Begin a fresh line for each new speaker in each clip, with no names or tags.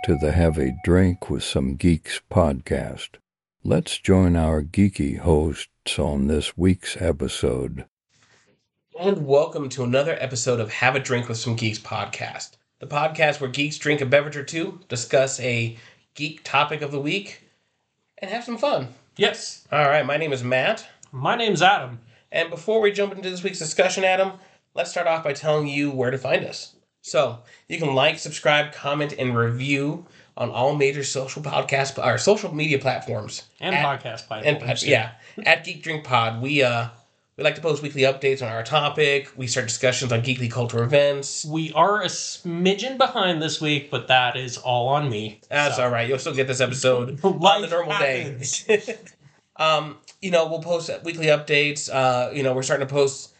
Welcome to the Have a Drink with Some Geeks podcast. Let's join our geeky hosts on this week's episode.
And welcome to another episode of Have a Drink with Some Geeks podcast, the podcast where geeks drink a beverage or two, discuss a geek topic of the week, and have some fun.
Yes.
All right, my name is Matt.
My name's Adam.
And before we jump into this week's discussion, Adam, let's start off by telling you where to find us. So you can like, subscribe, comment, and review on all major social podcast or social media platforms
And
At-
podcast
and
platforms.
yeah, at Geek Drink Pod. We uh we like to post weekly updates on our topic. We start discussions on geekly culture events.
We are a smidgen behind this week, but that is all on me.
That's
So,
all right. You'll still get this episode on the normal
happens.
day. um, you know, we'll post weekly updates. Uh, you know, we're starting to post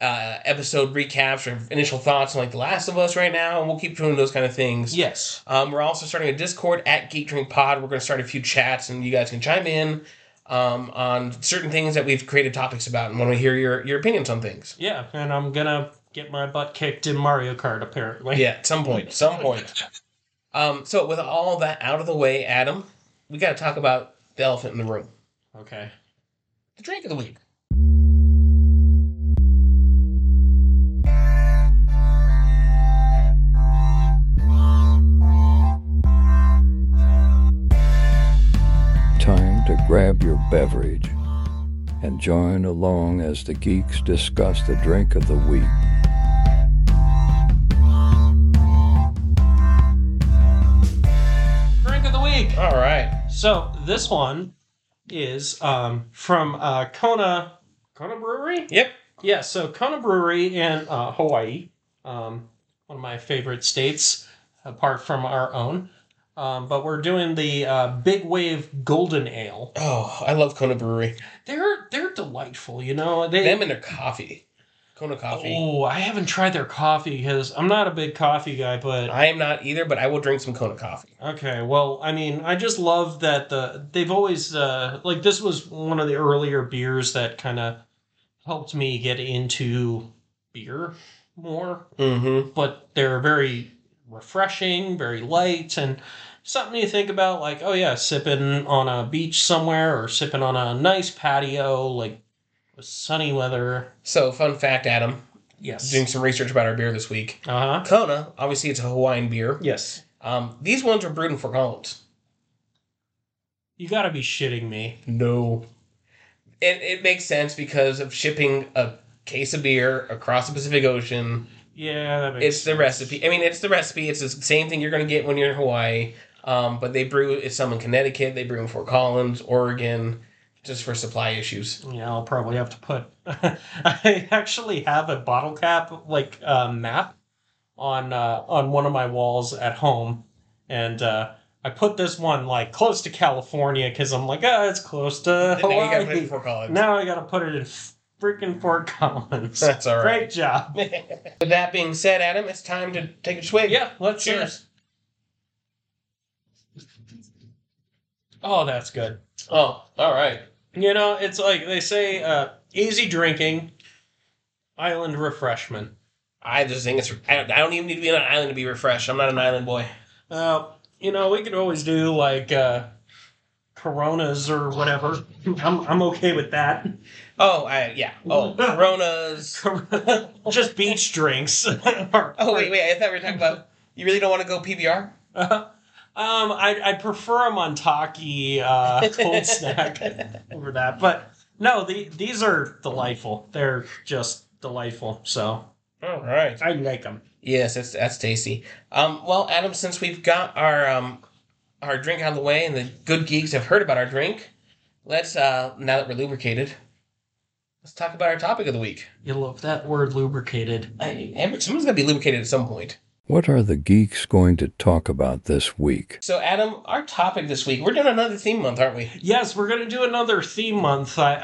uh, episode recaps or initial thoughts on like The Last of Us right now, and we'll keep doing those kind of things.
Yes.
Um, we're also starting a Discord at Geek Drink Pod. We're going to start a few chats, and you guys can chime in um, on certain things that we've created topics about, and want to hear your your opinions on things.
Yeah, and I'm gonna get my butt kicked in Mario Kart apparently.
Yeah, at some point, some point. Um, so with all that out of the way, Adam, we got to talk about the elephant in the room,
Okay.
the drink of the week.
To grab your beverage and join along as the geeks discuss the drink of the week.
Drink of the week.
All right.
So this one is um, from uh, Kona Kona Brewery.
Yep.
Yeah, so Kona Brewery in uh, Hawaii, um, one of my favorite states, apart from our own. Um, but we're doing the uh, Big Wave Golden Ale.
Oh, I love Kona Brewery.
They're they're delightful, you know. They
Them and their coffee. Kona coffee.
oh, I haven't tried their coffee because I'm not a big coffee guy, but
I am not either, but I will drink some Kona coffee.
Okay, well, I mean, I just love that the they've always uh, like this was one of the earlier beers that kind of helped me get into beer more,
Mm-hmm.
but they're very refreshing, very light, and something you think about like, oh yeah, sipping on a beach somewhere or sipping on a nice patio, like with sunny weather.
So, fun fact, Adam,
Yes.
doing some research about our beer this week.
Uh huh.
Kona, obviously, it's a Hawaiian beer.
Yes.
Um, these ones are brewed in Fort Collins.
You gotta be shitting me.
No. It, it makes sense because of shipping a case of beer across the Pacific Ocean.
Yeah, that makes
It's the
sense.
recipe. I mean, it's the recipe. It's the same thing you're going to get when you're in Hawaii. Um, but they brew it's some in Connecticut. They brew in Fort Collins, Oregon, just for supply issues.
Yeah, I'll probably have to put. I actually have a bottle cap like uh, map on uh, on one of my walls at home, and uh, I put this one like close to California because I'm like, ah, it's close to
And now you got to put it
Hawaii.
in Fort Collins.
Now I gotta put it in freaking Fort Collins.
That's all right.
Great job.
With that being said, Adam, it's time to take a swig.
Yeah, let's
Cheers.
Oh, that's good.
Oh, all right.
You know, it's like they say, uh, easy drinking, island refreshment.
I just think it's. I don't, I don't even need to be on an island to be refreshed. I'm not an island boy.
Uh, you know, we could always do like uh, Coronas or whatever. I'm I'm okay with that.
Oh, I, yeah. Oh, Coronas.
Just beach drinks.
Oh, wait, wait. I thought we were talking about. You really don't want to go PBR?
Um, I I prefer a Montucky uh, cold snack over that, but no, the these are delightful. They're just delightful. So
All right.
I like them.
Yes, that's that's tasty. Um, well, Adam, since we've got our um, our drink out of the way and the good geeks have heard about our drink, let's uh, now that we're lubricated, let's talk about our topic of the week.
You love that word lubricated.
I, someone's gonna be lubricated at some point.
What are the geeks going to talk about this week?
So, Adam, our topic this week, we're doing another theme month, aren't we?
Yes, we're going to do another theme month. I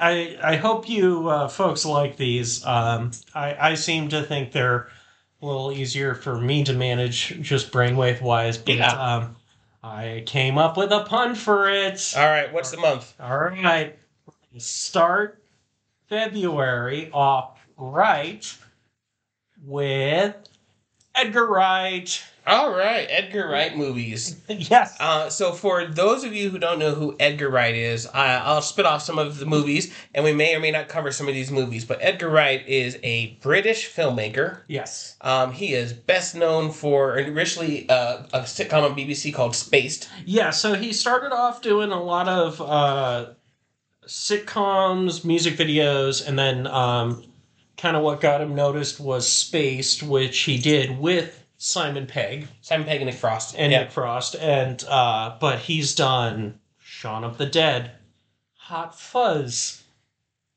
I, I hope you uh, folks like these. Um, I I seem to think they're a little easier for me to manage, just brainwave wise. But
Yeah.
um, I came up with a pun for it.
All right, what's the month?
All right, start February off right with Edgar Wright.
All right, Edgar Wright movies.
yes.
Uh, so, for those of you who don't know who Edgar Wright is, I, I'll spit off some of the movies, and we may or may not cover some of these movies. But Edgar Wright is a British filmmaker.
yes.
Um, he is best known for originally uh, a sitcom on BBC called Spaced.
Yeah, so he started off doing a lot of uh, sitcoms, music videos, and then um, kind of what got him noticed was Spaced, which he did with Simon Pegg
Simon Pegg and Nick Frost.
and
yeah.
Nick Frost, and uh, but he's done Shaun of the Dead, Hot Fuzz,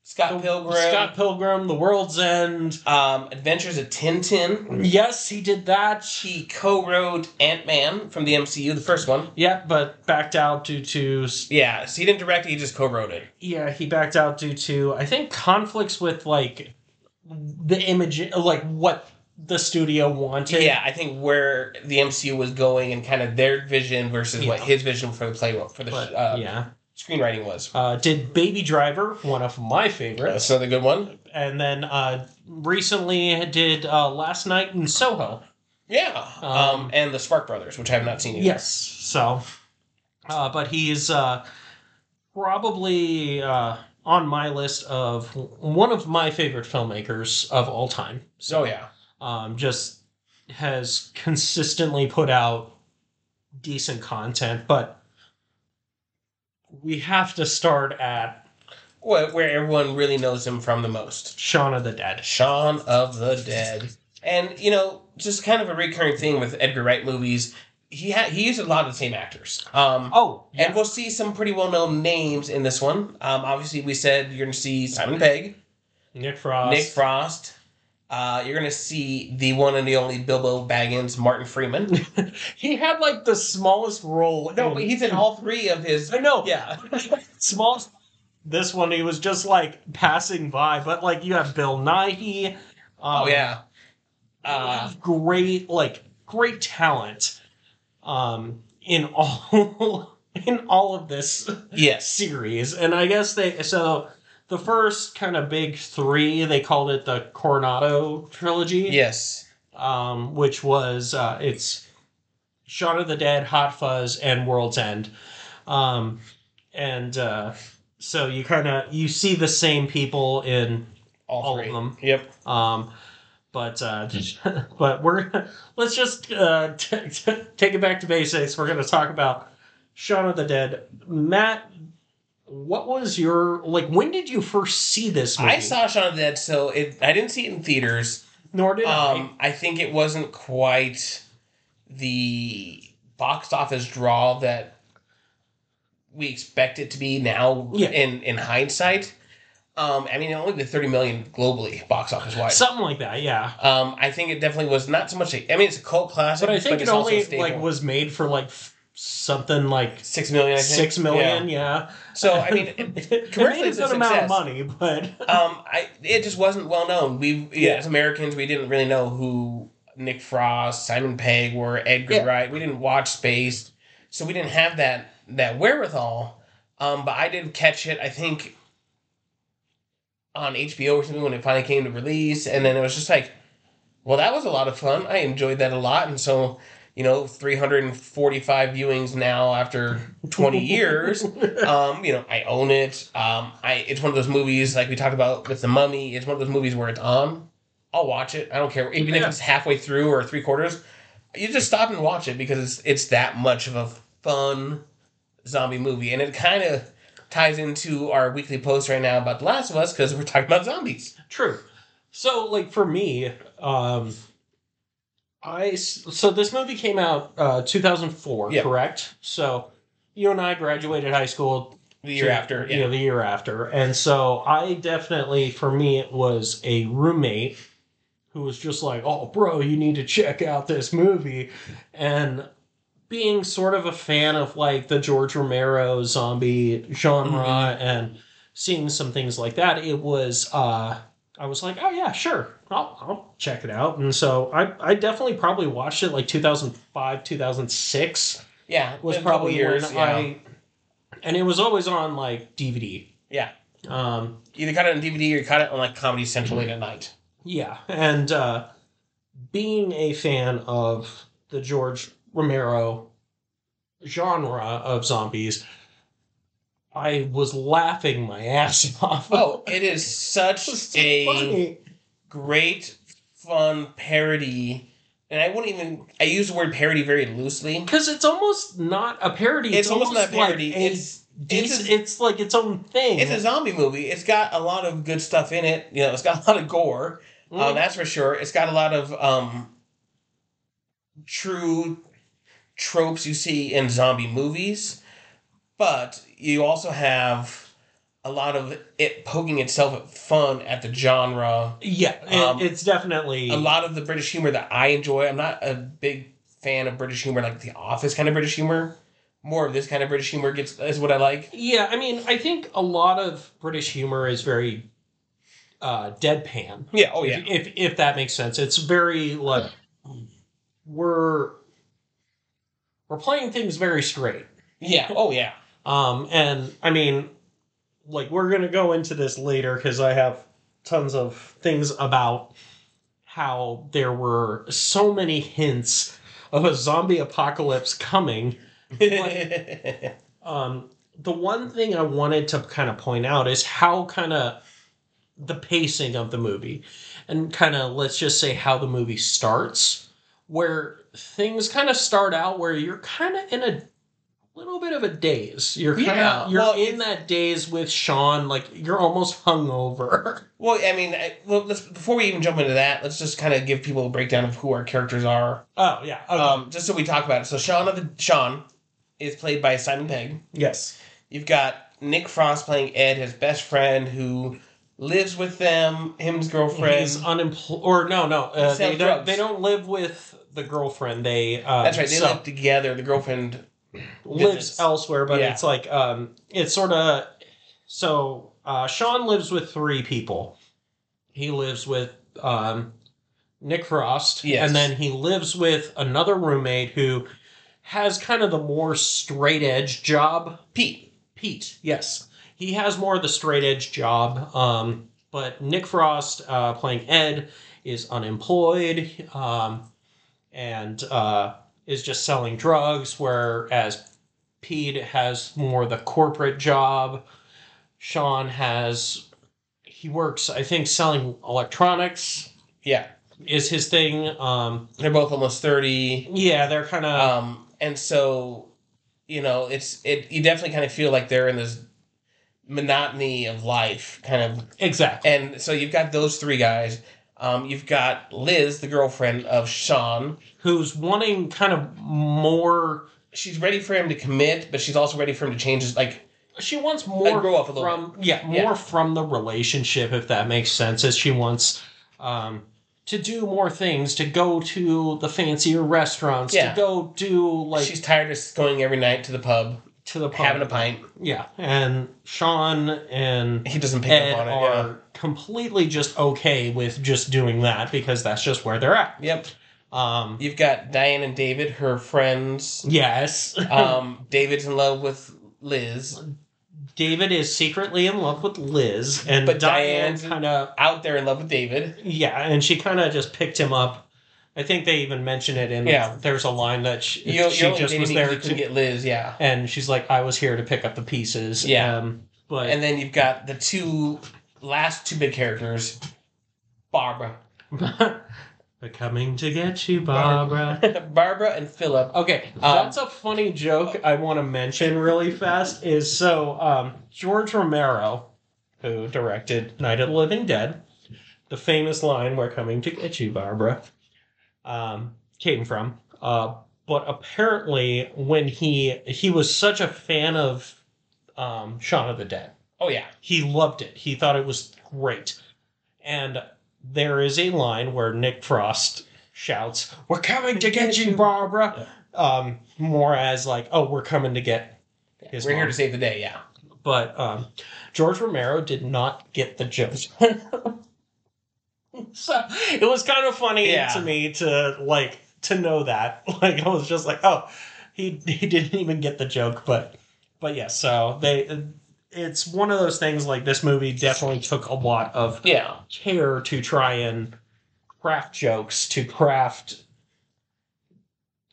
Scott Pilgrim.
Scott Pilgrim, The World's End.
um, Adventures of Tintin.
Yes, he did that.
He co-wrote Ant Man from the MCU, the first one.
Yeah, but backed out due to
Yeah, so he didn't direct it; he just co-wrote it.
yeah he backed out due to I think conflicts with like the image like what the studio wanted.
Yeah, I think where the MCU was going and kind of their vision versus what his vision for the play for the
But
uh,
yeah,
screenwriting was.
uh, did Baby Driver, one of my favorites,
That's another good one.
and then uh, recently did uh, Last Night in Soho.
Yeah, um,
Um,
and the Spark Brothers, which I have not seen yet.
Yes, so, uh, but he's uh, probably uh, on my list of one of my favorite filmmakers of all time.
Oh yeah.
um, just has consistently put out decent content, but we have to start at
Where, where everyone really knows him from the most.
Shaun of the Dead.
Shaun of the Dead. And you know, just kind of a recurring thing with Edgar Wright movies. He ha- he used a lot of the same actors. Um,
Oh,
And we'll see some pretty well known names in this one. Um, obviously, we said you're going to see Simon Pegg,
Nick Frost.
Nick Frost. Uh, you're going to see the one and the only Bilbo Baggins, Martin Freeman.
he had like the smallest role.
no, but he's in all three of his.
I know.
Yeah.
smallest. This one, he was just like passing by, but like you have Bill Nighy. Um,
Oh, yeah. Uh,
great like great talent um in all in all of this
yes.
series and i guess they so the first kind of big three they called it the Cornetto trilogy
Yes.
um which was uh it's Shaun of the Dead, Hot Fuzz, and World's End. Um, and uh, so you kind of you see the same people in
All,
All of them.
Yep.
um, but uh, but we're let's just uh, t- t- take it back to basics. We're gonna talk about Shaun of the Dead. Matt, what was your like? When did you first see this movie?
I saw Shaun of the Dead, so it, I didn't see it in theaters.
Nor did
Um, I think it wasn't quite the box office draw that we expect it to be now
Yeah.
in, in hindsight. Um, I mean, it only did 30 million globally, box office wise.
Something like that, yeah.
Um, I think it definitely was not so much. A, I mean, it's a cult classic,
But I think it only like was made for like f- something like
six million. I think.
six million.
Yeah.
Yeah.
So I mean,
it,
it, commercially it's a
good amount of money, but
um, I it just wasn't well known. We yeah,
Yeah.
as Americans, we didn't really know who Nick Frost, Simon Pegg were, Edgar
Yeah.
Wright. We didn't watch Spaced, so we didn't have that that wherewithal. Um, but I did catch it. I think on HBO or something when it finally came to release, and then it was just like, well, that was a lot of fun. I enjoyed that a lot, and so. You know, 345 viewings now after 20 years um, you know, I own it. Um, I it's one of those movies like we talked about with the Mummy. It's one of those movies where it's on. I'll watch it. I don't care, even if it's halfway through or three quarters. You just stop and watch it because it's it's that much of a fun zombie movie, and it kind of ties into our weekly post right now about The Last of Us because we're talking about zombies.
True. So, like for me, um, I so this movie came out uh, 2004,
Yep.
correct? So you and I graduated high school
The year after,
you know,
yeah,
the year after, and so I definitely, for me, it was a roommate who was just like, "Oh, bro, you need to check out this movie," and being sort of a fan of like the George Romero zombie genre
Mm-hmm.
and seeing some things like that, it was uh I was like, oh yeah, sure, I'll, I'll check it out. And so I, I definitely probably watched it like 2005, 2006
yeah.
was
been a couple
probably
years.
when
yeah.
I, and it was always on like DVD.
yeah.
Um,
Either caught it on DVD or you caught it on like Comedy Central late at night.
yeah, and uh, being a fan of the George Romero genre of zombies, I was laughing my ass off.
Oh, it is such
so
a
funny.
great, fun parody. And I wouldn't even. I use the word parody very loosely.
Because it's almost not a parody.
It's, almost not
like
parody.
a
it's it's
it's, like its own thing.
it's a zombie movie. It's got a lot of good stuff in it. You know, it's got a lot of gore.
Mm.
That's for sure. It's got a lot of um, true tropes you see in zombie movies, but you also have a lot of it poking itself at fun at the genre.
yeah,
um,
it's definitely
A lot of the British humor that I enjoy. I'm not a big fan of British humor, like The Office kind of British humor. More of this kind of British humor gets is what I like.
Yeah, I mean, I think a lot of British humor is very uh, deadpan.
Yeah. Oh
If, if if that makes sense, it's very like we're we're playing things very straight.
Yeah. Oh yeah.
Um, and I mean, like we're gonna go into this later because I have tons of things about how there were so many hints of a zombie apocalypse coming. Um, the one thing I wanted to kind of point out is how kind of the pacing of the movie, and kind of let's just say how the movie starts, where things kind of start out where you're kind of in a little bit of a daze. You're kind of
Yeah,
you're
well,
in that daze with Shaun, like you're almost hungover.
Well, I mean, I, well, let's before we even jump into that, let's just kind of give people a breakdown of who our characters are,
oh yeah, okay.
um, just so we talk about it. So Shaun of the Shaun is played by Simon Pegg.
yes,
You've got Nick Frost playing Ed, his best friend who lives with them, him's girlfriend.
he's unemployed. Or no, no, uh, they don't. They don't live with the girlfriend. They um,
That's right. They
sell-
live together. The girlfriend
lives
visits.
elsewhere, but
Yeah.
it's like um, it's sort of so. Uh, Shaun lives with three people. He lives with um, Nick Frost,
Yes.
and then he lives with another roommate who has kind of the more straight edge job.
Pete.
Pete, yes, he has more of the straight edge job. Um, but Nick Frost, uh, playing Ed, is unemployed um, and uh, is just selling drugs, whereas Pete has more the corporate job. Shaun has he works, I think, selling electronics
Yeah,
is his thing. Um,
they're both almost thirty.
yeah, they're kind of
Um, and so, you know, it's it. You definitely kind of feel like they're in this monotony of life, kind of
exactly
And so you've got those three guys. Um, you've got Liz, the girlfriend of Shaun.
who's wanting kind of more.
She's ready for him to commit, but she's also ready for him to change his like.
She wants more
grow up a little
from yeah more
Yeah.
from the relationship if that makes sense. As she wants um, to do more things, to go to the fancier restaurants,
Yeah.
to go do like
she's tired of going every night to the pub,
to the pub.
having a pint.
Yeah, and Shaun and
He doesn't pick
Ed
up on it.
are completely just okay with just doing that because that's just where they're at.
Yep.
Um,
You've got Diane and David, her friends.
yes,
Um, David's in love with Liz.
David is secretly in love with Liz, and
But
Diane
Diane's-
kind of
Out there in love with David.
yeah, and she kind of just picked him up. I think they even mention it in
Yeah.
There's a line that she, she just was there to,
get Liz, yeah.
and she's like, "I was here to pick up the pieces."
Yeah.
um, but
And then you've got the two last two big characters, Barbara.
They're coming to get you, Barbara.
Barbara and Philip.
Okay,
Um,
that's a funny joke I want to mention really fast. Is so um, George Romero, who directed Night of the Living Dead, the famous line "We're coming to get you, Barbara," um, came from. Uh, but apparently, when he he was such a fan of um, Shaun of the Dead,
Oh yeah.
he loved it. He thought it was great. And there is a line where Nick Frost shouts, We're coming to get you, Barbara. Um, more as like, oh, we're coming to get his
We're here to save the day, yeah.
But um, George Romero did not get the joke. so it was kind of funny
Yeah.
to me to like to know that. Like I was just like, oh, he he didn't even get the joke, but but yeah, so they it's one of those things like this movie definitely took a lot of
Yeah.
care to try and craft jokes to craft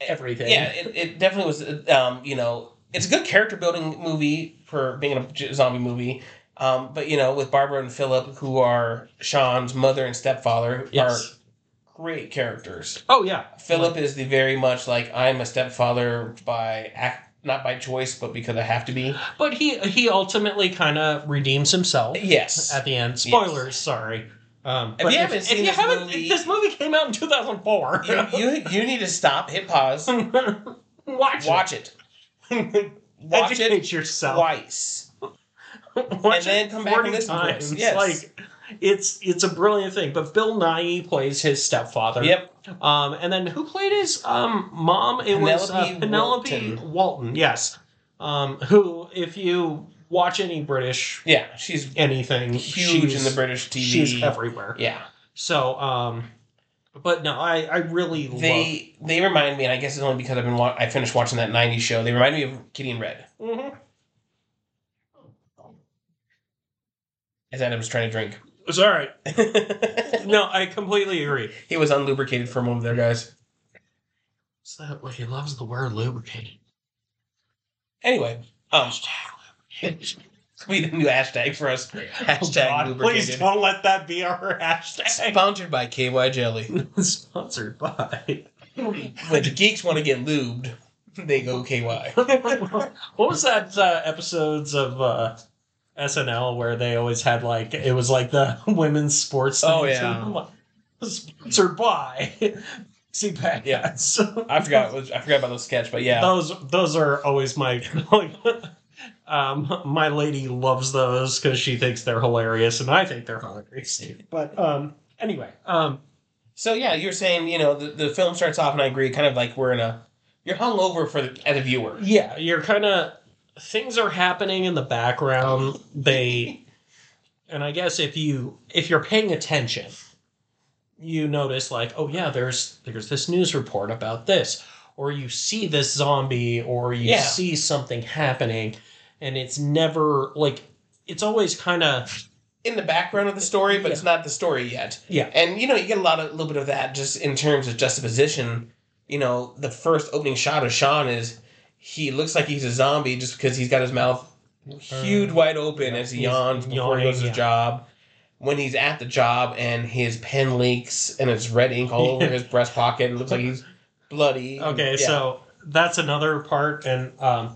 everything.
Yeah, it, it definitely was. Um, you know, it's a good character building movie for being a zombie movie. Um, but you know, with Barbara and Philip, who are Shaun's mother and stepfather,
Yes.
are great characters.
Oh yeah.
Philip is the very much like I'm a stepfather by act, not by choice, but because I have to be.
But he he ultimately kind of redeems himself
Yes.
at the end. Spoilers, sorry. Um,
If
but
you haven't seen
if you
this
haven't,
movie-
this movie came out in 2004.
you, you you need to stop, hit pause,
watch
watch it,
it.
watch
Educate
it
yourself.
twice. And then come back and
40
listen to us.
times.
Yes.
Like it's it's a brilliant thing. But Bill Nighy plays his stepfather.
Yep.
Um, and then who played his um mom? It was uh,
Penelope
Penelope
Wilton.
Wilton. Yes. Um, who, if you watch any British
Yeah, she's
anything,
huge in the British TV.
She's everywhere.
Yeah,
So, um, but no, I I really love.
they they remind me, and I guess it's only because I've been wa- I finished watching that '90s show. They remind me of Kitty and Red.
Mhm.
As Adam's trying to drink.
It's all right. No, I completely agree.
he was unlubricated for a moment there, guys.
Is that what he loves the word lubricated?
Anyway, um, Hashtag lubricated. we need a new hashtag for us. Hashtag
Oh, God,
lubricated.
please don't let that be our hashtag.
Sponsored by KY Jelly.
Sponsored by.
when the geeks want to get lubed, they go KY.
what was that uh, episodes of uh, SNL where they always had like it was like the women's sports?
Oh,
thing,
yeah.
too? sponsored by CPAC.
Yeah. I forgot. I forgot about those sketch, but yeah.
Those those are always my like. Um, my lady loves those because she thinks they're hilarious, and I think they're hilarious too. But um, anyway, um,
So yeah, you're saying you know the, the film starts off, and I agree, kind of like we're in a you're hung over for the, as a viewer.
yeah, you're kind of things are happening in the background. They, and I guess if you if you're paying attention, you notice like, oh yeah, there's there's this news report about this, or you see this zombie, or you
Yeah.
see something happening, and it's never like it's always kind of
in the background of the story, but it's not the story yet.
Yeah.
And you know, you get a lot of a little bit of that just in terms of juxtaposition. You know, the first opening shot of Shaun is he looks like he's a zombie just because he's got his mouth huge wide open
yeah,
as he yawns before he
yawning,
goes to
yeah.
his job. When he's at the job and his pen leaks and it's red ink all over his breast pocket, it looks like he's bloody.
Okay,
Yeah.
so that's another part, and um,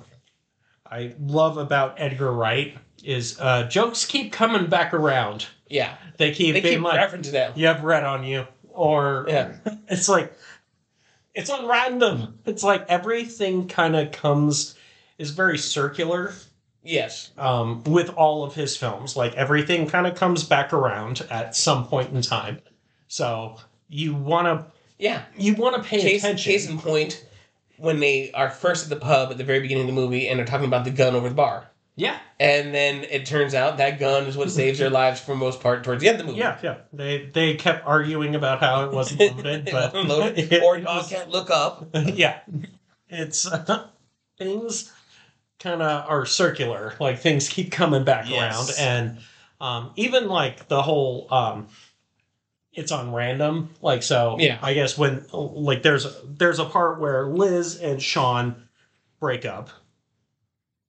I love about Edgar Wright is uh, jokes keep coming back around.
yeah,
They keep
they
being
keep
like,
referencing that.
"You have red on you," or
Yeah.
it's like it's on random. It's like everything kind of comes is very circular
Yes.
um, with all of his films. Like everything kind of comes back around at some point in time. So you want to
Yeah.
you want to pay
Case,
attention.
case in point, when they are first at the pub at the very beginning of the movie and they're talking about the gun over the bar.
Yeah,
And then it turns out that gun is what saves their lives for the most part towards the end of the movie.
Yeah, yeah. They they kept arguing about how it wasn't loaded, but
loaded, or
was-
can't look up.
yeah, it's uh, things kind of are circular. Like things keep coming back
Yes.
around, and um, even like the whole um, it's on random. Like so,
Yeah.
I guess when like there's there's a part where Liz and Shaun break up,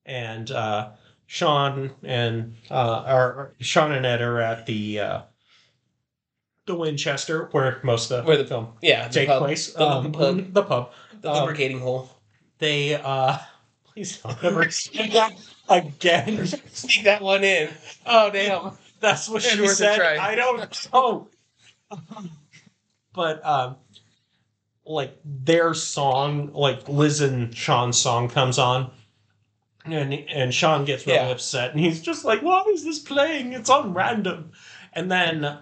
and uh, Shaun and uh, or Shaun and Ed are at the uh, the Winchester where most of the
Where the-
film
Yeah, the
take
pub,
place.
The,
um,
pub,
the pub.
the
um,
lubricating hole.
They uh, please don't ever say that again.
Sneak that one in. Oh damn!
That's what
It's
she
worth a
said. I don't know. but um, like their song, like Liz and Shaun's song comes on. And, and Shaun gets really
Yeah.
upset, and he's just like, "Why is this playing? It's on random." And then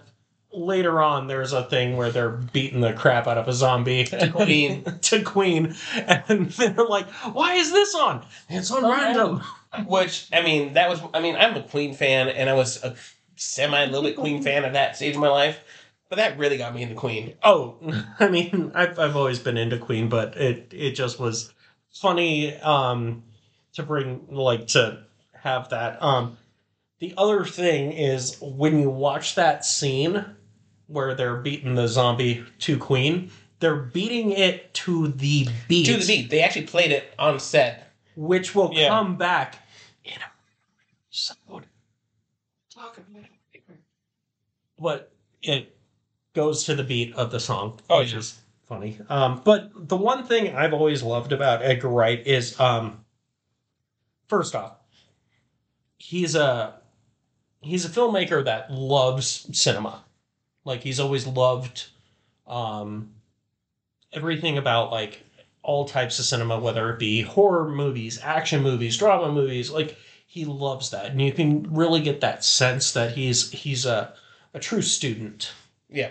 later on, there's a thing where they're beating the crap out of a zombie to
Queen.
to Queen, and they're like, "Why is this on? It's on
On
random."
Which I mean, that was. I mean, I'm a Queen fan, and I was a semi, little bit Queen fan at that stage of my life. But that really got me into Queen.
Oh, I mean, I've I've always been into Queen, but it it just was funny um to bring like to have that. Um the other thing is when you watch that scene, where they're beating the zombie to Queen. They're beating it to the beat,
To the beat. They actually played it on set.
which will
Yeah.
come back in a episode. Talk about it. But it goes to the beat of the song,
Oh,
which
yeah.
is funny. Um, but the one thing I've always loved about Edgar Wright is, um, first off, he's a he's a filmmaker that loves cinema. Like he's always loved um, everything about like all types of cinema, whether it be horror movies, action movies, drama movies. Like he loves that, and you can really get that sense that he's he's a a true student
Yeah.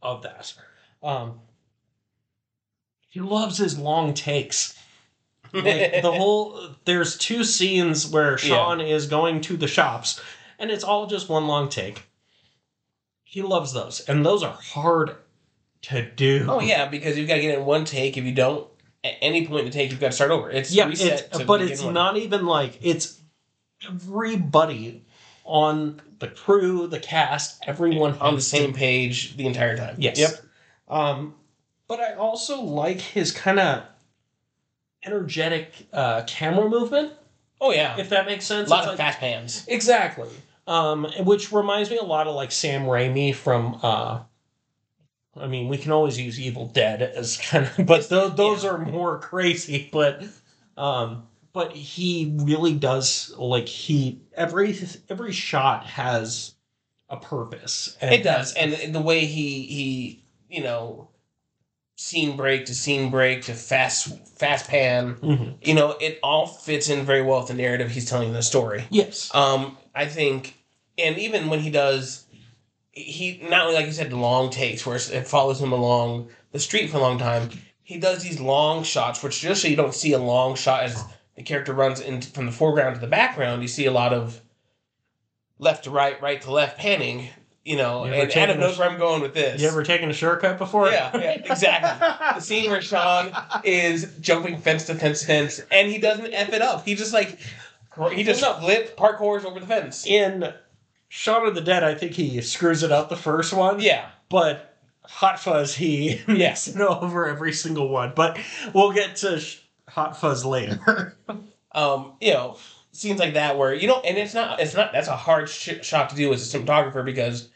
of that. Um, he loves his long takes. Like the whole there's two scenes where Shaun is going to the shops, and it's all just one long take. He loves those, and those are hard to do.
Oh yeah, because you've got to get it in one take. If you don't, at any point in the take, you've got to start over. It's
yeah, it's, but it's
one.
not even like it's everybody on the crew, the cast, everyone
on the same
to-
page the entire time.
Yes.
Yep.
Um, but I also like his kind of energetic uh, camera movement,
Oh yeah.
if that makes
a
sense.
lot
It's
of
like-
fast pans.
Exactly. Um, which reminds me a lot of like Sam Raimi from. Uh, I mean, we can always use Evil Dead as kind of, but those those
Yeah.
are more crazy. But, um, but he really does like he every every shot has a purpose.
It does, and the way he he you know scene break to scene break to fast fast pan,
Mhm.
you know, it all fits in very well with the narrative he's telling in the story.
Yes.
Um, I think, and even when he does, he not only like you said, the long takes where it follows him along the street for a long time. He does these long shots, which just so you don't see a long shot as the character runs in from the foreground to the background. You see a lot of left to right, right to left panning. You know,
You
and Adam knows
sh-
where I'm going with this.
You ever taken a shortcut before?
Yeah, yeah, exactly. the scene where Shaun is jumping fence to fence fence, and he doesn't f it up. He just like he just
No.
flip parkours over the fence.
In Shaun of the Dead, I think he screws it up the first one.
Yeah,
but Hot Fuzz he yes it over every single one. But we'll get to Hot Fuzz later.
um, you know, scenes like that where you know, and it's not, it's not. That's a hard sh- shot to do as a cinematographer because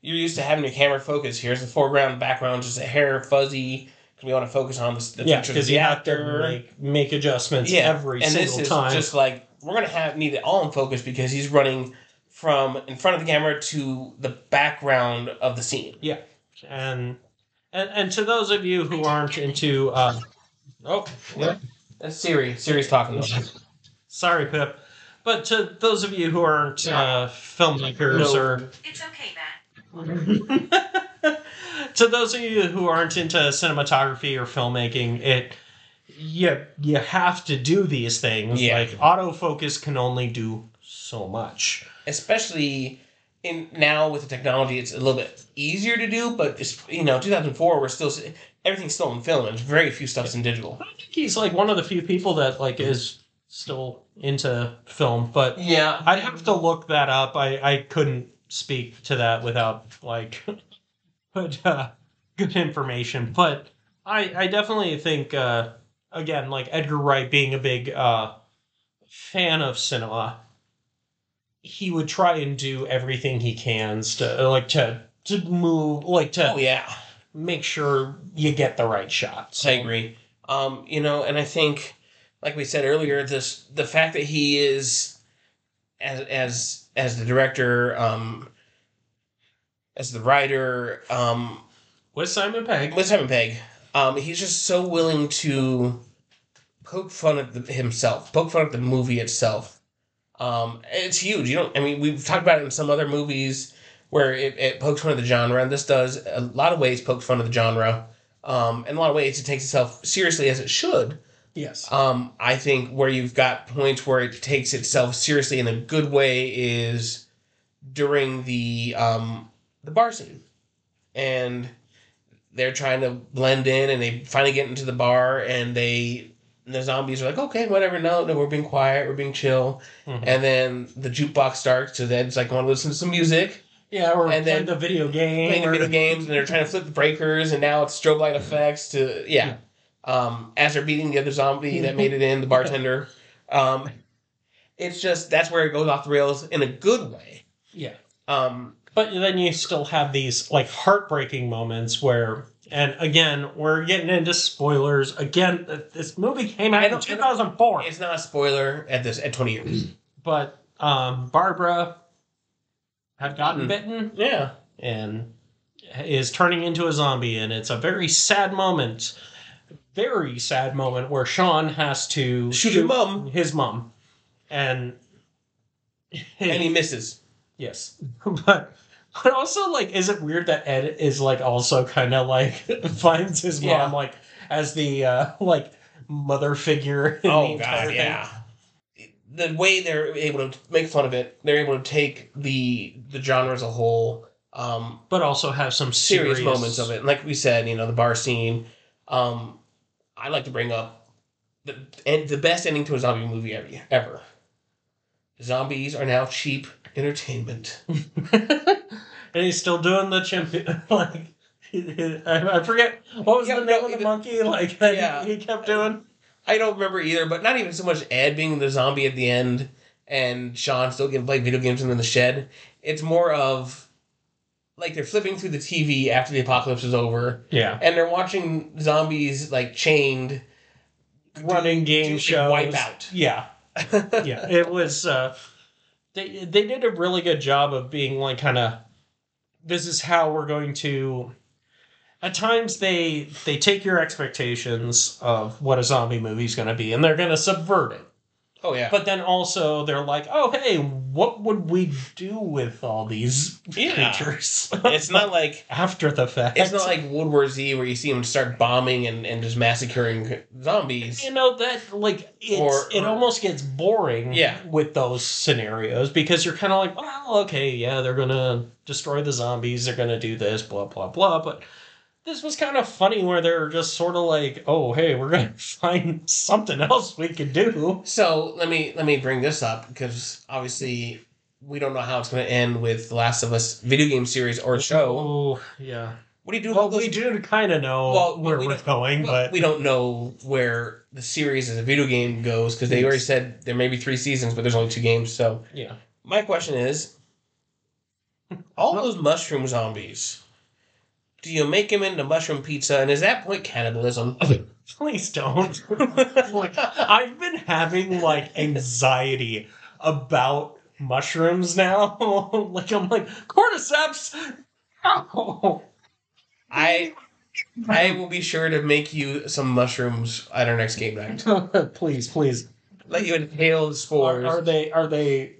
you're used to having your camera focus. Here's the foreground, background, just a hair fuzzy. Because we want to focus on the, the
yeah, because
the
you have to
actor.
make, make adjustments
yeah,
every
and
single
this is
time.
just like we're gonna have need it all in focus because he's running from in front of the camera to the background of the scene.
Yeah, and and and to those of you who aren't into, uh, oh,
Yeah. That's Siri. Siri's talking.
sorry, Pip. But to those of you who aren't uh, filmmakers
No.
or
It's okay, Matt.
to those of you who aren't into cinematography or filmmaking, it you you have to do these things.
Yeah.
Like autofocus can only do so much.
especially in now with the technology, it's a little bit easier to do. But it's you know, 2004, we're still everything's still in film, and very few stuff's in digital.
I think he's like one of the few people that like is still into film, but
Yeah,
I'd have to look that up. I I couldn't speak to that without like good uh, good information, but I I definitely think uh, again like Edgar Wright being a big uh, fan of cinema, he would try and do everything he can to like to to move like to
Oh yeah,
make sure you get the right shots.
I agree. Um, you know, and I think, like we said earlier, this the fact that he is as as as the director, um, as the writer, um,
With Simon Pegg,
with Simon Pegg, um, he's just so willing to poke fun at the, himself, poke fun at the movie itself. Um, it's huge. You don't. I mean, we've talked about it in some other movies where it, it pokes fun of the genre, and this does a lot of ways poke fun of the genre. Um, in a lot of ways, it takes itself seriously as it should.
Yes,
Um, I think where you've got points where it takes itself seriously in a good way is during the um, the bar scene, and they're trying to blend in, and they finally get into the bar, and they and the zombies are like, okay, whatever, no, no, we're being quiet, we're being chill,
Mhm.
and then the jukebox starts, so then it's like, want to listen to some music,
Yeah, or
And then
the video game.
playing the video games and they're trying to flip the breakers and now it's strobe light effects to yeah. Um, as they're beating the other zombie that made it in, the bartender. Um, it's just that's where it goes off the rails in a good way.
Yeah.
Um,
But then you still have these like heartbreaking moments where, and again, we're getting into spoilers. Again, this movie came out in 2004,
it's not a spoiler at this at twenty years.
but um, Barbara had gotten
Mm.
bitten
Yeah.
and is turning into a zombie, and it's a very sad moment. Very sad moment where Shaun has to
Shoot his mom.
his mom, and
And he misses.
Yes, but but also like, is it weird that Ed is like also kind of like finds his
Yeah.
mom like as the uh like mother figure? In
Oh god,
thing?
yeah. The way they're able to make fun of it, they're able to take the the genre as a whole, um,
But also have some
serious,
serious,
moments of it. And like we said, you know, the bar scene. Um, I like to bring up the and the best ending to a zombie movie ever. ever. Zombies are now cheap entertainment.
and he's still doing the chimp like. I I forget what was
Yeah,
the
no,
name of the monkey like that
Yeah.
he kept doing.
I don't remember either, but not even so much Ed being the zombie at the end and Shaun still getting play video games in the shed. It's more of like they're flipping through the TV after the apocalypse is over
Yeah,
and they're watching zombies like chained
running game shows.
Wipeout.
Yeah, yeah, it was. Uh, they they did a really good job of being like kind of. This is how we're going to. At times they they take your expectations of what a zombie movie is going to be, and they're going to subvert it.
Oh yeah.
But then also they're like, oh hey, what would we do with all these
Yeah.
creatures?
it's not like
after the fact.
it's not like World War Z where you see them start bombing and, and just massacring zombies.
you know that like it's
Or-
it almost gets boring
Yeah.
with those scenarios because you're kind of like well okay yeah they're gonna destroy the zombies they're gonna do this blah blah blah but this was kind of funny where they're just sort of like oh hey we're gonna find something else we could do
So let me let me bring this up because obviously we don't know how it's going to end with The Last of Us video game series or show.
oh yeah
What do you do?
well we do kind of know
Well,
where
we
we're
don't-
going
Well,
but
we don't know where the series as a video game goes because they already said there may be three seasons, but there's only two games. So
yeah
my question is, all those mushroom zombies, do you make him into mushroom pizza? And is that point cannibalism?
please don't like I've been having like anxiety about mushrooms now. like I'm like cordyceps. Ow.
I I will be sure to make you some mushrooms at our next game night.
please, please.
Let you inhale the spores.
Are, are they are they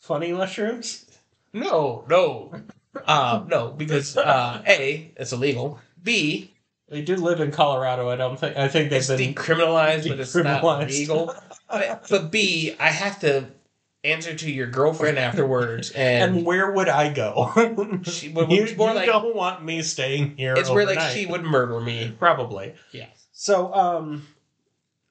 funny mushrooms?
no, no, uh, no, because uh, a it's illegal. B
They do live in Colorado. I don't think. I think they've been.
decriminalized, but it's not
decriminalized.
legal. but, but B, I have to answer to your girlfriend afterwards, and,
and where would I go?
She- well,
you
more
you
like-
don't want me staying here.
it's where like she would murder me.
probably.
Yeah.
So, um,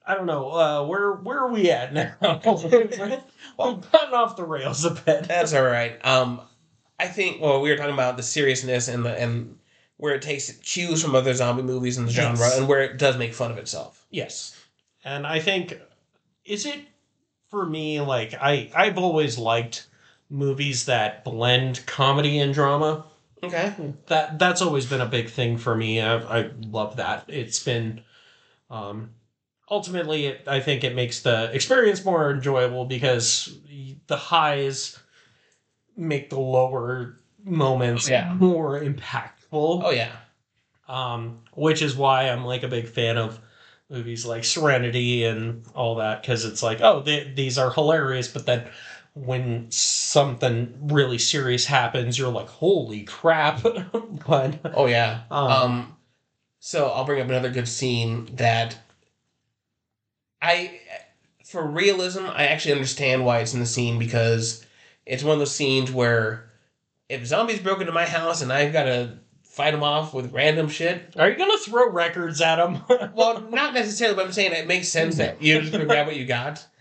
I don't know. Uh, where where are we at now? well, gotten off the rails a bit.
That's all right. Um, I think. Well, we were talking about the seriousness and the and where it takes cues from other zombie movies in the genre,
Yes.
and where it does make fun of itself.
Yes, and I think is it for me like I I've always liked movies that blend comedy and drama.
Okay.
That that's always been a big thing for me. I, I love that. It's been um, ultimately it, I think it makes the experience more enjoyable because the highs make the lower moments
Yeah.
more impactful.
Oh yeah.
Um, which is why I'm like a big fan of movies like Serenity and all that because it's like, oh, they, these are hilarious, but then when something really serious happens, you're like, holy crap! but
Oh yeah.
Um,
Um, so I'll bring up another good scene that I, for realism, I actually understand why it's in the scene because it's one of those scenes where if zombies broke into my house and I've got to fight them off with random shit.
are you gonna throw records at them?
Well, not necessarily, but I'm saying it makes sense that you're just gonna grab what you got.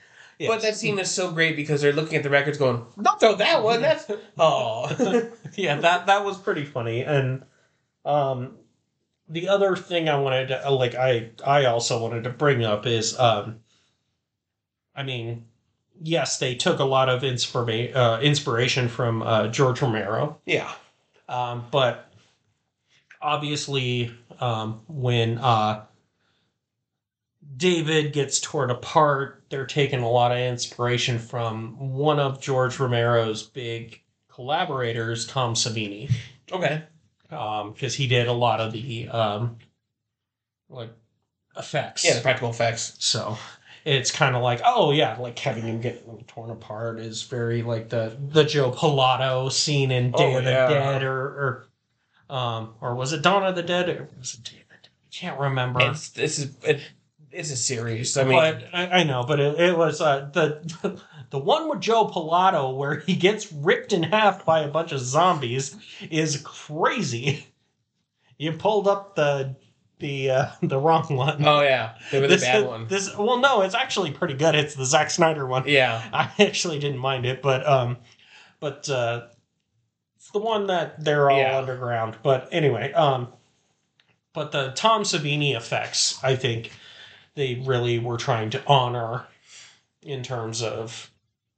But that scene is so great because they're looking at the records, going, "Don't throw that one." That's oh,
yeah, that that was pretty funny. And um, the other thing I wanted to like, I I also wanted to bring up is, um, I mean, yes, they took a lot of inspira- uh, inspiration from uh, George Romero,
yeah,
um, but obviously, um, when uh, David gets torn apart, they're taking a lot of inspiration from one of George Romero's big collaborators, Tom Savini,
okay,
because he did a lot of the um, like effects.
yeah, the practical effects.
So it's kind of like, oh yeah, like having him get torn apart is very like the the Joe Pilato scene in Day
Oh,
of the. Dead, or or um, or was it Dawn of the Dead, or was it Day of the Dead? I can't remember.
It's this is it, it's a series. I mean,
but I, I know, but it, it was uh, the the one with Joe Pilato where he gets ripped in half by a bunch of zombies is crazy. You pulled up the the uh, the wrong one.
oh yeah, they were the
this,
bad one.
This well, no, it's actually pretty good. It's the Zack Snyder one.
Yeah,
I actually didn't mind it, but um, but uh, it's the one that they're all
Yeah.
underground. But anyway, um, but the Tom Savini effects, I think they really were trying to honor in terms of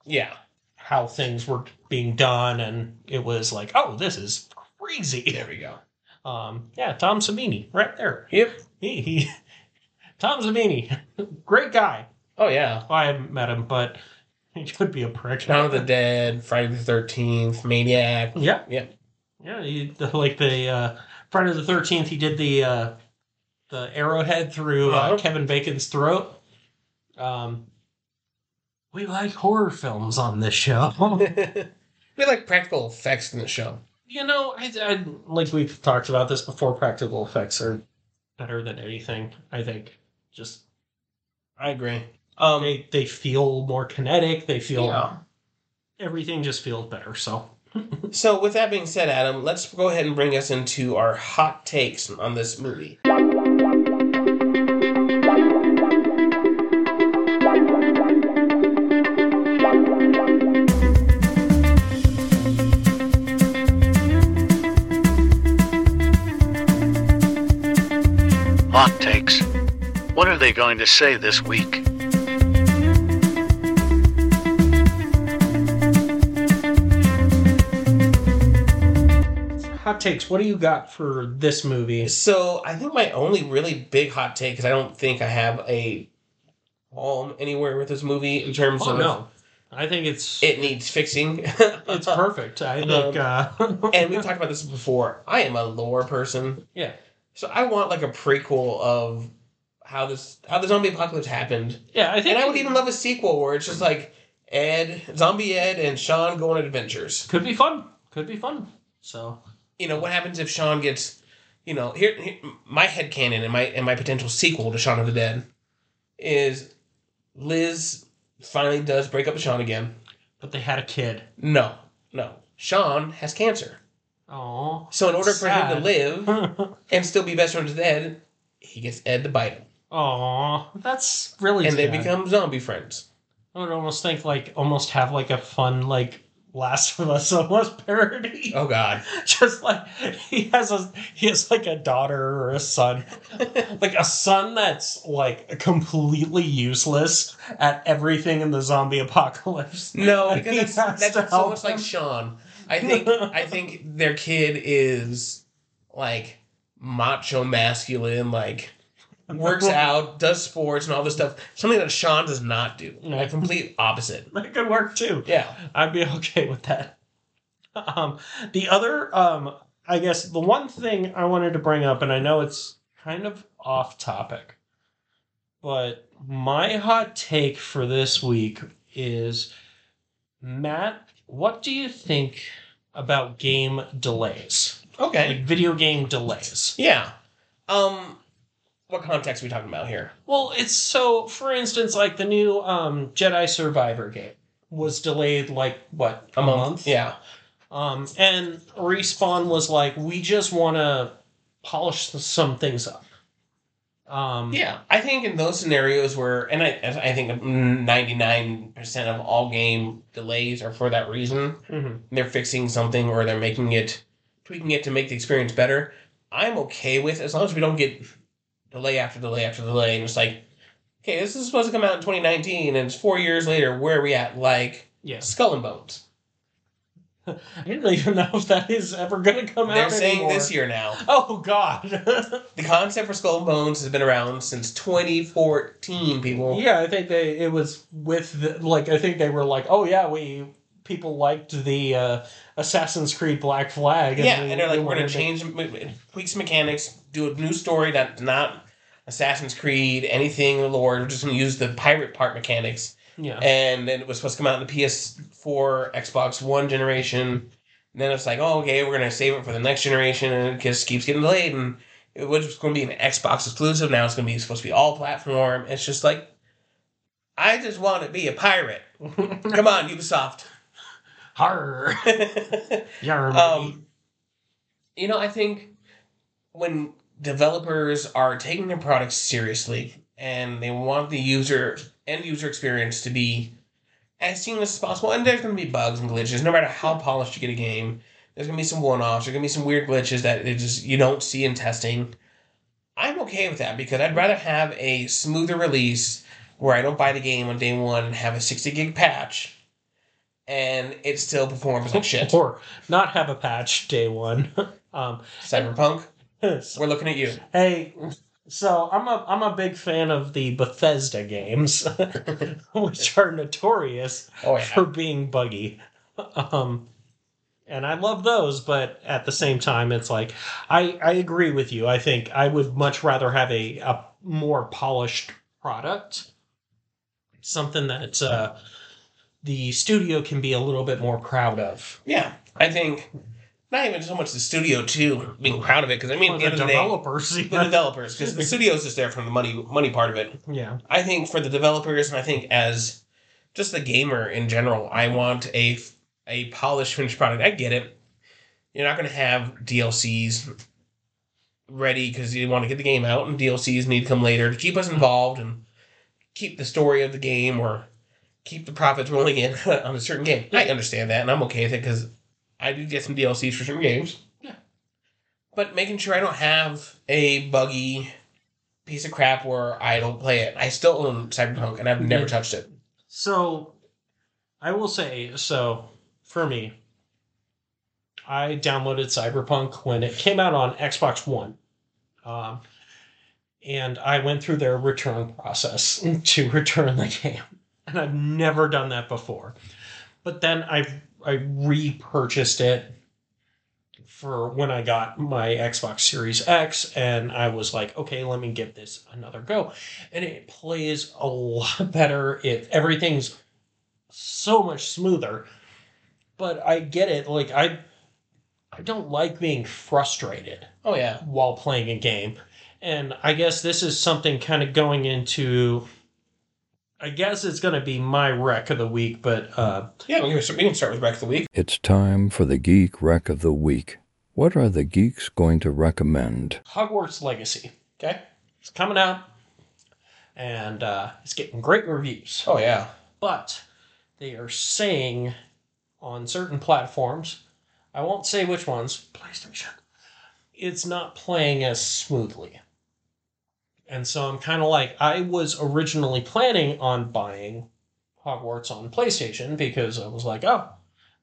yeah,
how things were being done, and it was like, oh, this is crazy.
there we go.
Um, yeah, Tom Savini, right there.
Yep.
He, he Tom Savini, great guy.
Oh yeah,
I haven't met him, but he could be a prick.
Dawn of the Dead, Friday the Thirteenth, Maniac.
Yeah,
Yeah.
yeah. He, the, like the uh, Friday the Thirteenth, he did the uh, the arrowhead through uh,
Uh-huh.
Kevin Bacon's throat. Um, we like horror films on this show.
we like practical effects in the show.
You know, I, I like we've talked about this before. Practical effects are better than anything. I think just
I agree. Um,
they they feel more kinetic. They feel
yeah.
everything just feels better. So
So with that being said, Adam, let's go ahead and bring us into our hot takes on this movie.
Hot takes. What are they going to say this week?
hot takes. What do you got for this movie?
So I think my only really big hot take is I don't think I have a qualm anywhere with this movie in terms
Oh
of
no, I think it's
it needs fixing.
it's perfect. I think. Uh,
and we've talked about this before. I am a lore person,
yeah,
so I want like a prequel of how this how the zombie apocalypse happened,
yeah. I think
and I would even love a sequel where it's just like Ed, Zombie Ed, and Shaun go on adventures.
could be fun. Could be fun. So
You know what happens if Shaun gets, you know, here, here my headcanon and my and my potential sequel to Shaun of the Dead is Liz finally does break up with Shaun again.
but they had a kid.
No, no, Shaun has cancer.
Oh,
So in order for him to live and still be best friends with Ed, he gets Ed to bite him,
oh, that's really.
and they become zombie friends.
I would almost think like almost have like a fun like Last of Us almost parody.
Oh God,
Just like he has a he has like a daughter or a son, like a son that's like completely useless at everything in the zombie apocalypse.
no, because that's, that's so
help
much like. Shaun. I think I think their kid is like macho masculine, like works out, does sports, and all this stuff. Something that Shaun does not do. A complete opposite.
That could work too.
Yeah.
I'd be okay with that. Um, the other, um, I guess, the one thing I wanted to bring up, and I know it's kind of off topic, but my hot take for this week is Matt, what do you think about game delays?
Okay.
Like video game delays?
Yeah. Um, what context are we talking about here?
Well, it's so, for instance, like the new um, Jedi Survivor game was delayed like, what, a, month?
Yeah.
Um, and Respawn was like, we just want to polish some things up. Um,
Yeah, I think in those scenarios where, and I, I think ninety nine percent of all game delays are for that reason.
mhm.
They're fixing something or they're making it, tweaking it to make the experience better. I'm okay with as long as we don't get delay after delay after delay, and it's like, okay, this is supposed to come out in 2019, and it's four years later. Where are we at? Like
Yes.
Skull and Bones.
I don't even know if that is ever going to come out.
They're saying
anymore.
this year now.
Oh God.
The concept for Skull and Bones has been around since 2014. People.
yeah, I think they it was with the, like I think they were like, oh yeah, we people liked the uh, Assassin's Creed Black Flag.
Yeah,
we-
and they're like,
we
we're gonna change, tweak some mechanics, do a new story that's not Assassin's Creed, anything lore. We're just gonna use the pirate part mechanics,
Yeah.
and then it was supposed to come out in the PS4, Xbox One generation. And then it's like, oh, okay, we're gonna save it for the next generation, and it just keeps getting delayed. And it was going to be an Xbox exclusive. Now it's going to be supposed to be all platform. It's just like, I just want to be a pirate. Come on, Ubisoft.
Yarm.
Um, you know, I think when developers are taking their products seriously and they want the user end user experience to be as seamless as possible, and there's going to be bugs and glitches, no matter how polished you get a game. There's going to be some one offs. There's going to be some weird glitches that it just you don't see in testing. I'm okay with that because I'd rather have a smoother release where I don't buy the game on day one and have a 60 gig patch, and it still performs like shit.
Or not have a patch day one. um,
Cyberpunk, we're looking at you.
hey, so I'm a I'm a big fan of the Bethesda games, which are notorious
Oh yeah.
for being buggy. Um, and I love those, but at the same time, it's like I I agree with you. I think I would much rather have a, a more polished product, something that uh, the studio can be a little bit more proud of.
Yeah, I think not even so much the studio too being proud of it because I mean at the
the
the day,
developers,
the developers because the studio's just there for the money money part of it.
yeah,
I think for the developers and I think as just the gamer in general, I want a a polished finished product. I get it. You're not going to have DLCs ready because you want to get the game out, and DLCs need to come later to keep us involved and keep the story of the game or keep the profits rolling in on a certain game. I understand that, and I'm okay with it because I do get some DLCs for certain games.
Yeah.
But making sure I don't have a buggy piece of crap where I don't play it. I still own Cyberpunk, and I've never touched it.
So, I will say, so for me, I downloaded Cyberpunk when it came out on Xbox One. Um, and I went through their return process to return the game. And I've never done that before. But then I I repurchased it for when I got my Xbox Series X and I was like, okay, let me give this another go. And it plays a lot better. It everything's so much smoother. But I get it. Like I I don't like being frustrated
Oh yeah,
while playing a game. And I guess this is something kind of going into I guess it's going to be my rec of the week, but uh
yeah. We can start, start with Rec of the Week.
It's time for the Geek Rec of the Week. What are the geeks going to recommend?
Hogwarts Legacy.
Okay.
It's coming out and uh it's getting great reviews.
Oh yeah.
but they are saying on certain platforms, I won't say which ones, PlayStation, it's not playing as smoothly. And so I'm kind of like, I was originally planning on buying Hogwarts on PlayStation because I was like, oh,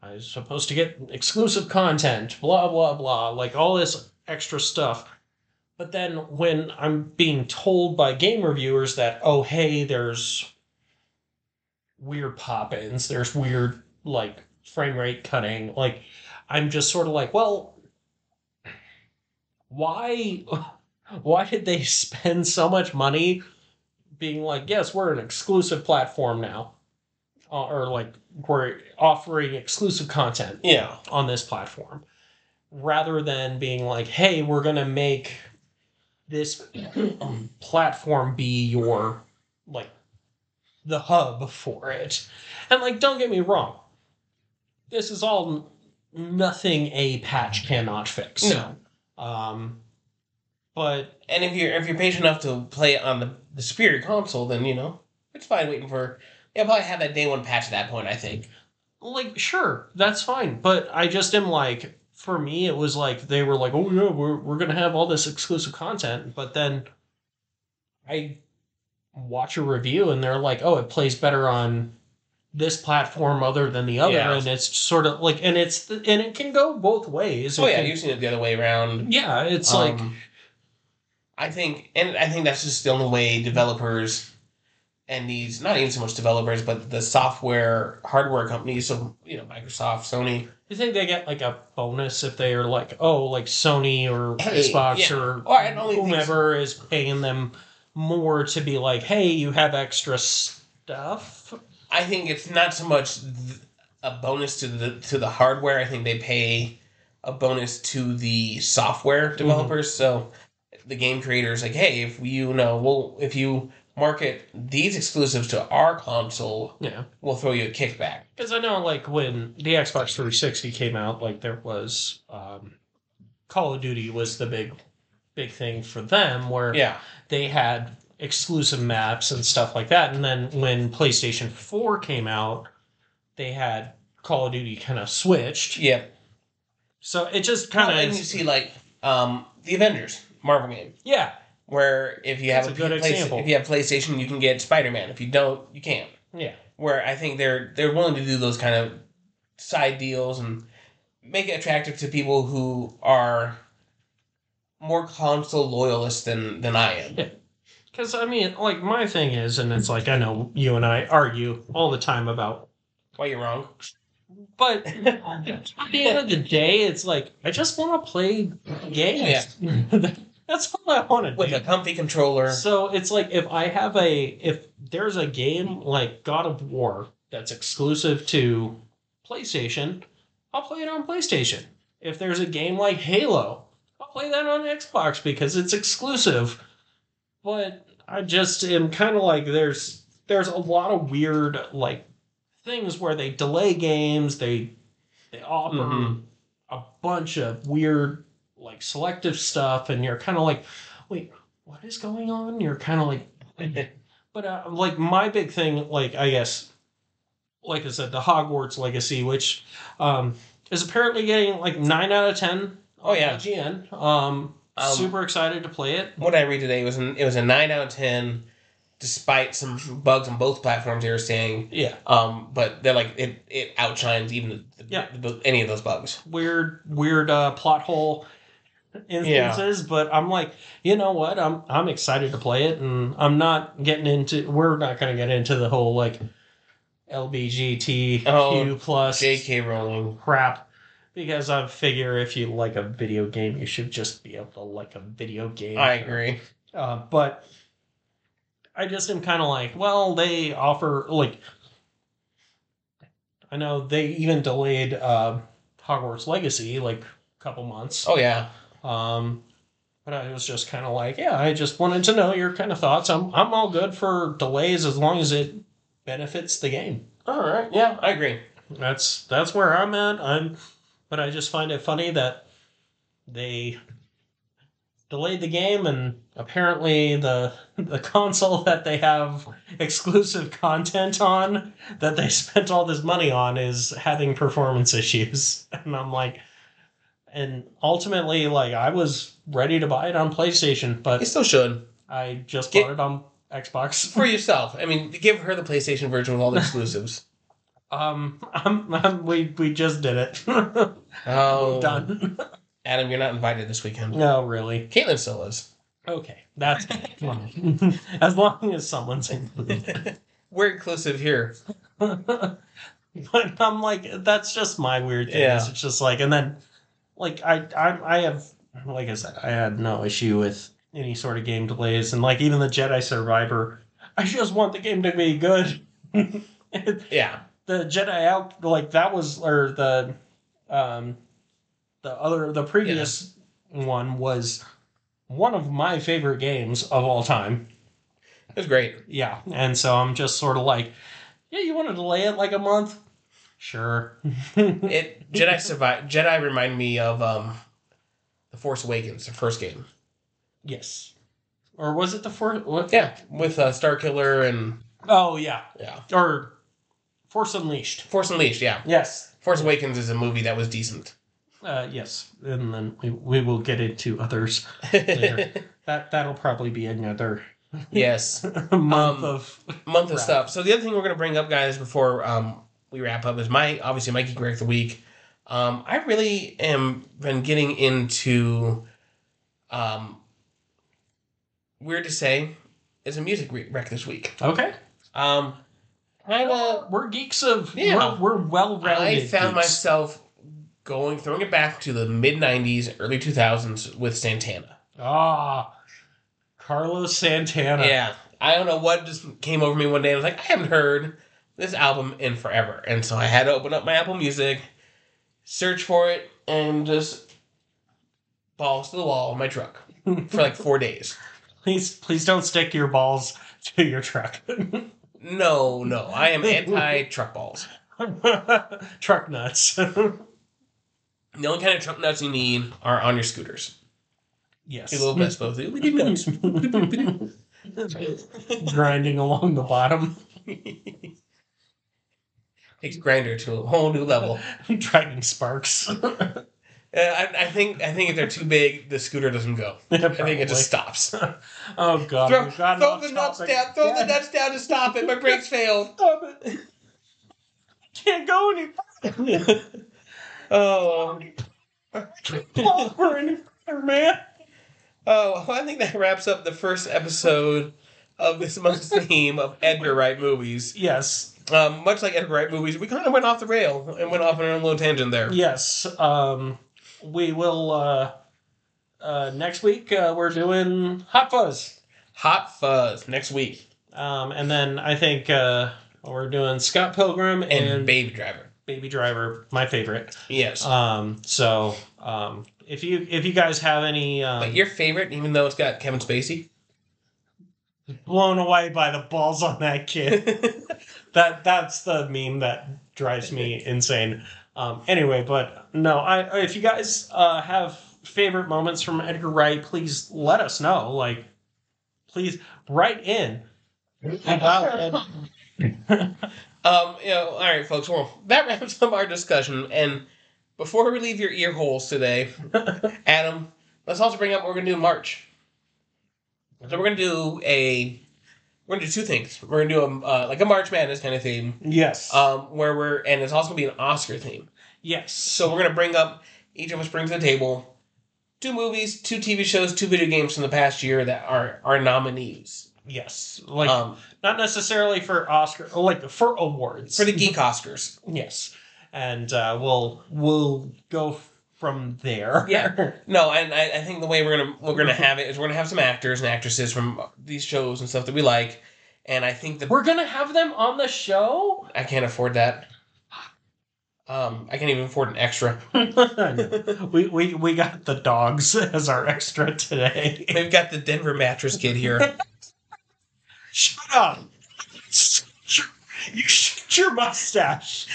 I was supposed to get exclusive content, blah, blah, blah, like all this extra stuff. But then when I'm being told by game reviewers that, oh, hey, there's weird pop ins, there's weird, like, frame rate cutting, like, I'm just sort of like, well, why why did they spend so much money being like yes we're an exclusive platform now uh, or like we're offering exclusive content
Yeah.
on this platform rather than being like hey we're going to make this platform be your like the hub for it and like don't get me wrong this is all nothing a patch cannot fix
No.
um, but
And if you're if you're patient enough to play it on the, the superior console, then you know it's fine waiting for. Yeah, probably have that day one patch at that point. I think.
like sure that's fine but i just am like for me it was like they were like oh yeah we're, we're gonna have all this exclusive content but then i watch a review and they're like oh it plays better on this platform other than the other
Yeah.
and it's sort of like and it's and it can go both ways It
Oh yeah,
can-
you've seen it the other way around.
yeah it's like
Um, I think, and I think that's just the only way developers and these not even so much developers, but the software hardware companies, so you know Microsoft, Sony.
Do you think they get like a bonus if they are like oh like sony or
Hey,
xbox
yeah.
or
Or I don't even think
whomever is paying them more to be like hey you have extra stuff
I think it's not so much a bonus to the to the hardware. I think they pay a bonus to the software mm-hmm. developers. So the game creators like, hey, if you know, well, if you market these exclusives to our console,
yeah
we'll throw you a kickback.
Because I know, like, when the Xbox 360 came out, like, there was um, Call of Duty was the big, big thing for them, where
Yeah,
they had exclusive maps and stuff like that. And then when PlayStation 4 came out, they had Call of Duty kind of switched.
yeah.
So it just
Kind of, and you see like um, the Avengers Marvel game,
yeah,
where if you have
That's
a,
a good
Play-
example.
if you have PlayStation, you can get Spider Man. If you don't, you can't.
yeah.
where I think they're they're willing to do those kind of side deals and make it attractive to people who are more console loyalists than than I am.
Because, I mean, like, my thing is, and it's like, I know you and I argue all the time about
Why you're wrong?
But at the end of the day, it's like I just want to play games. That's all I want to
With a comfy controller.
So it's like if I have a if there's a game like God of War that's exclusive to PlayStation, I'll play it on PlayStation. If there's a game like Halo, I'll play that on Xbox because it's exclusive. But I just am kind of like there's there's a lot of weird like things where they delay games, they they offer
Mhm.
a bunch of weird like selective stuff and you're kind of like wait what is going on you're kind of like but uh, like my big thing like i guess like i said the hogwarts legacy which um is apparently getting like 9 out of 10
Oh, yeah.
IGN um,
Um,
super excited to play it
what I read today was an, it was a nine out of ten, despite some bugs on both platforms. They were saying,
yeah
um, but they're like it it outshines even the,
Yeah.
the, any of those bugs.
weird weird uh plot hole instances but i'm like you know what i'm i'm excited to play it and i'm not getting into we're not going to get into the whole like lbgtq
Oh,
plus
J.K. Rowling.
crap because i figure if you like a video game you should just be able to like a video game
I agree.
uh, but I just am kind of like, well, they offer like, I know they even delayed uh, Hogwarts Legacy like a couple months.
Oh yeah.
Um, but I was just kind of like, yeah, I just wanted to know your kind of thoughts. I'm I'm all good for delays as long as it benefits the game.
All right. Yeah, I agree.
That's that's where I'm at. I'm, but I just find it funny that they delayed the game, and apparently the the console that they have exclusive content on that they spent all this money on is having performance issues, and I'm like, and ultimately, like I was ready to buy it on PlayStation,
You
but
still should
I just
Get-
bought it on Xbox.
for yourself. I mean, give her the PlayStation version with all the exclusives.
Um, I'm, I'm, we we just did it.
Oh,
Done.
Adam, you're not invited this weekend.
No, really.
Caitlin still is.
Okay, that's fine. as long as someone's included.
We're inclusive here.
but I'm like, that's just my weird thing.
Yeah.
It's just like, and then, like, I, I, I have, like I said, I had no issue with any sort of game delays, and like even the Jedi Survivor, I just want the game to be good.
Yeah.
the Jedi out like that was or the um the other the previous one was one of my favorite games of all time.
It was great.
Yeah, and so I'm just sort of like, yeah, you want to delay it like a month? Sure.
It Jedi survive. Jedi remind me of um, the Force Awakens, the first game.
Yes. Or was it the Force? What?
Yeah, with uh, Starkiller and
Oh yeah.
yeah,
Or Force Unleashed.
Force Unleashed. Yeah,
Yes.
Force Awakens is a movie that was decent.
Uh, yes, and then we, we will get into others later. that that'll probably be another
yes,
month
Um,
of
month of stuff. So the other thing we're going to bring up, guys, before um, we wrap up is my obviously my geek of the week. Um, I really am been getting into um, weird to say is a music re- rec this week.
okay.
Um, kind of
We're geeks of
Yeah.
We're, we're well rounded.
I found myself going throwing it back to the mid '90s, early 2000s with Santana.
ah Carlos Santana.
Yeah, I don't know what just came over me one day. I was like, I haven't heard this album in forever, and so I had to open up my Apple Music, search for it, and just balls to the wall in my truck for like four days.
Please please don't stick your balls to your truck.
No, no, I am anti truck balls.
truck nuts.
The only kind of truck nuts you need are on your scooters.
yes.
Your little Vespa, the little nuts.
Grinding along the bottom.
Takes grinder to a whole new level.
Dragging sparks.
Uh, I, I think I think if they're too big, the scooter doesn't go. I think it just stops.
Oh god.
Throw, throw the nuts
topic.
down. Throw
Yeah.
the nuts down to stop it. My brakes failed.
Stop it. Can't go any further.
Oh,
further any further, man.
oh! well, I think that wraps up the first episode of this month's theme of Edgar Wright movies.
Yes.
Um, much like Edgar Wright movies, we kind of went off the rail and went off on a little tangent there.
Yes. Um we will uh uh next week uh, we're doing Hot Fuzz.
Hot Fuzz next week
Um and then I think uh we're doing Scott Pilgrim and,
and Baby Driver.
Baby Driver, my favorite.
Yes,
Um so um if you if you guys have any um,
but your favorite, even though it's got Kevin Spacey.
blown away by the balls on that kid. that that's the meme that drives me insane. Um, anyway, but no, I if you guys uh, have favorite moments from Edgar Wright, please let us know. Like, please write in.
Um, you know, all right, folks. Well, that wraps up our discussion. And before we leave your ear holes today, Adam, let's also bring up what we're gonna do in March. So we're gonna do a, we're gonna do two things. We're gonna do a uh, like a March Madness kind of theme,
yes.
um, where we're and it's also gonna be an Oscar theme.
yes.
So we're gonna bring up each of us brings to the table two movies, two TV shows, two video games from the past year that are are nominees.
yes. Like
Um,
not necessarily for Oscar, like for awards
for the Geek Oscars.
Yes, and uh, we'll we'll go from there.
Yeah. No, and I, I think the way we're gonna we're gonna have it is we're gonna have some actors and actresses from these shows and stuff that we like, and I think that
We're gonna have them on the show.
I can't afford that. Um, I can't even afford an extra.
we, we we got the dogs as our extra today.
We've got the Denver mattress kid here.
Shut up! You shut your mustache.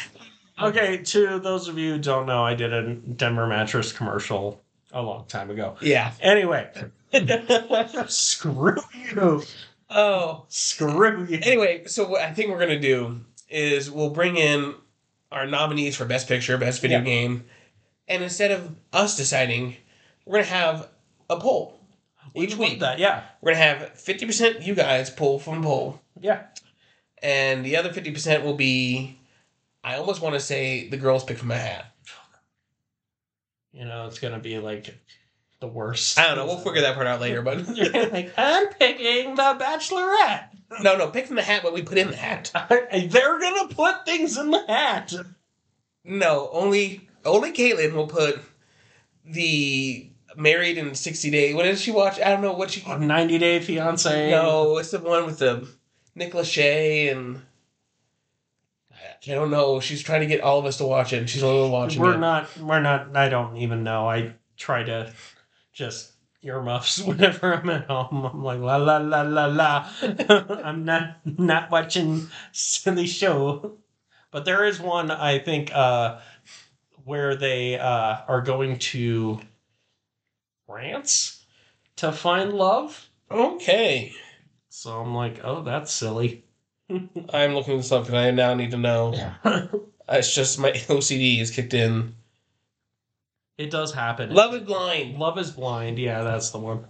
Okay, to those of you who don't know, I did a Denver mattress commercial a long time ago.
Yeah.
Anyway, screw you.
Oh.
Screw you.
Anyway, so what I think we're gonna do is we'll bring in our nominees for Best Picture, Best Video
Yeah.
Game, and instead of us deciding, we're gonna have a poll
We
each week.
that, yeah.
We're gonna have fifty percent you guys pull from poll,
Yeah.
and the other fifty percent will be. I almost want to say the girls pick from a hat.
You know, it's gonna be like the worst.
I don't know. We'll figure that part out later. But
think, I'm picking the Bachelorette.
no, no, pick from the hat what we put in the hat.
They're gonna put things in the hat.
No, only only Caitlin will put the married in sixty days. What did she watch? I don't know what she.
A 90 Day Fiance.
No, it's the one with the Nick Lachey and I don't know. She's trying to get all of us to watch it, and she's only watching
we're
it.
not. We're not. I don't even know. I try to just earmuffs whenever I'm at home. I'm like la la la la la. I'm not not watching silly show. But there is one I think uh, where they uh, are going to France to find love.
Okay.
So I'm like, oh, that's silly.
I'm looking this up because I now need to know. It's just my OCD is kicked in.
it does happen.
Love is blind.
Love is blind. Yeah, that's the one.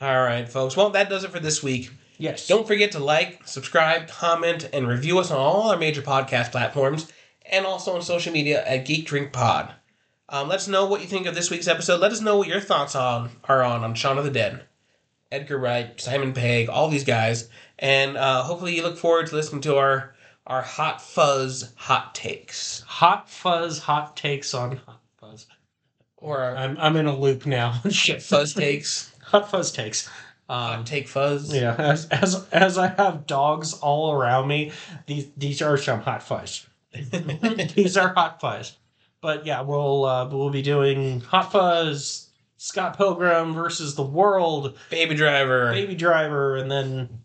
All right, folks. Well, that does it for this week.
Yes.
Don't forget to like, subscribe, comment, and review us on all our major podcast platforms and also on social media at Geek Drink Pod. Um, let us know what you think of this week's episode. Let us know what your thoughts on are on on Shaun of the Dead, Edgar Wright, Simon Pegg, all these guys, and uh, hopefully you look forward to listening to our our hot fuzz hot takes
hot fuzz, hot takes on hot fuzz.
or our
I'm I'm in a loop now.
shit fuzz takes,
hot fuzz takes. Um,
take fuzz.
yeah, as, as as I have dogs all around me, these these are some hot fuzz. these are hot fuzz. But yeah, we'll uh, we'll be doing hot fuzz, Scott Pilgrim versus the World,
Baby Driver.
Baby Driver, and then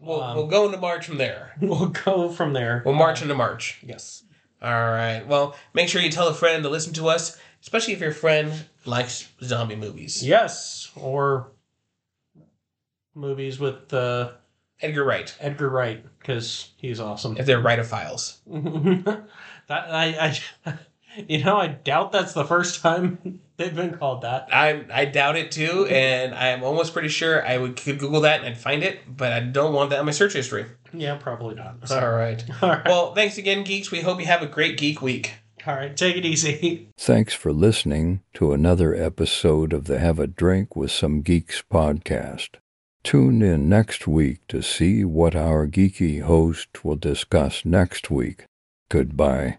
We'll,
Um,
we'll go into March from there.
we'll go from there.
We'll march into March.
Yes.
All right. Well, make sure you tell a friend to listen to us, especially if your friend likes zombie movies.
Yes, or movies with uh,
Edgar Wright,
Edgar Wright because he's awesome.
if they're Writophiles.
that I, I, you know, I doubt that's the first time they've been called that.
I I doubt it too, and I'm almost pretty sure I would could Google that and I'd find it, but I don't want that in my search history.
Yeah, probably not.
All right.
All right.
Well, thanks again, geeks. We hope you have a great geek week.
All right. Take it easy.
Thanks for listening to another episode of the Have a Drink with Some Geeks podcast. Tune in next week to see what our geeky host will discuss next week. Goodbye.